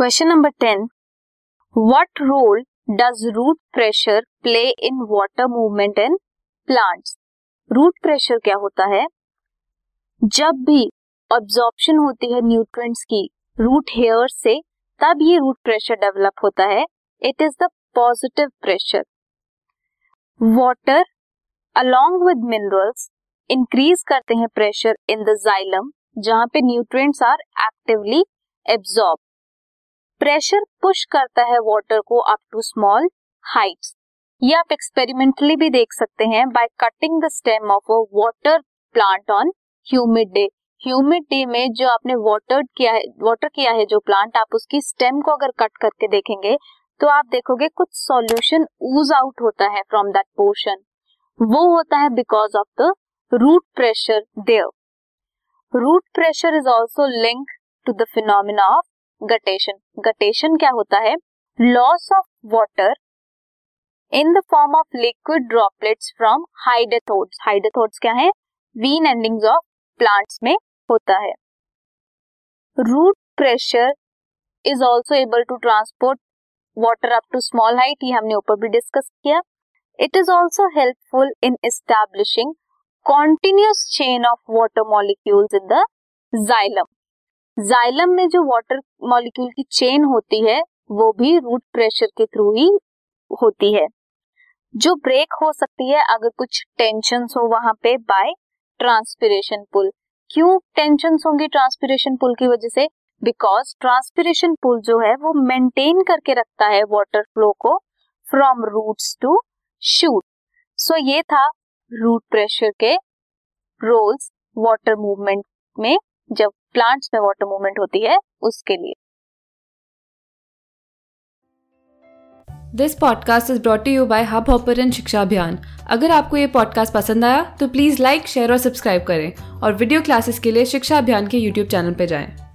Question number ten. What role does root pressure play in water movement in plants root pressure क्या होता है? जब भी absorption होती है न्यूट्रिएंट्स की रूट हेयर से, तब ये रूट प्रेशर डेवलप होता है। It is the positive pressure water along with minerals increase करते हैं प्रेशर इन द जाइलम जहाँ पे nutrients are actively absorb pressure push करता है वाटर को अप टू स्मॉल हाइट्स। ये आप एक्सपेरिमेंटली भी देख सकते हैं by cutting the stem of a water plant on humid day humid day में जो आपने वाटर किया है वाटर किया है जो प्लांट आप उसकी स्टेम को अगर कट करके देखेंगे तो आप देखोगे कुछ सॉल्यूशन ऊज आउट होता है फ्रॉम दैट पोर्शन वो होता है because of the root pressure there root pressure is also link to the phenomena of guttation. Guttation क्या होता है? Loss of water in the form of liquid droplets from hydathodes hydathodes क्या है? Vein endings of plants में होता है। Root pressure is also able to transport water up to small height ये हमने ऊपर भी डिस्कस किया। It is also helpful in establishing continuous chain of water molecules in the xylem xylem में जो वाटर मॉलिक्यूल की चेन होती है, वो भी रूट प्रेशर के थ्रू ही होती है। जो ब्रेक हो सकती है अगर कुछ टेंशन हो वहाँ पे बाय ट्रांसपिरेशन पुल क्यों टेंशन होंगी ट्रांसपिरेशन पुल की वजह से? बिकॉज़ ट्रांसपिरेशन पुल जो है, वो मेंटेन करके रखता है वाटर फ्लो को from roots to shoot so ये था रूट प्रेशर के रोल्स वाटर मूवमेंट में जब प्लांट्स में वाटर मूवमेंट होती है उसके लिए this podcast is brought you by Hubhopper शिक्षा अभियान अगर आपको ये पॉडकास्ट पसंद आया तो प्लीज़ लाइक शेयर और सब्सक्राइब करें और वीडियो क्लासेस के लिए शिक्षा अभियान के यूट्यूब चैनल पर जाएँ।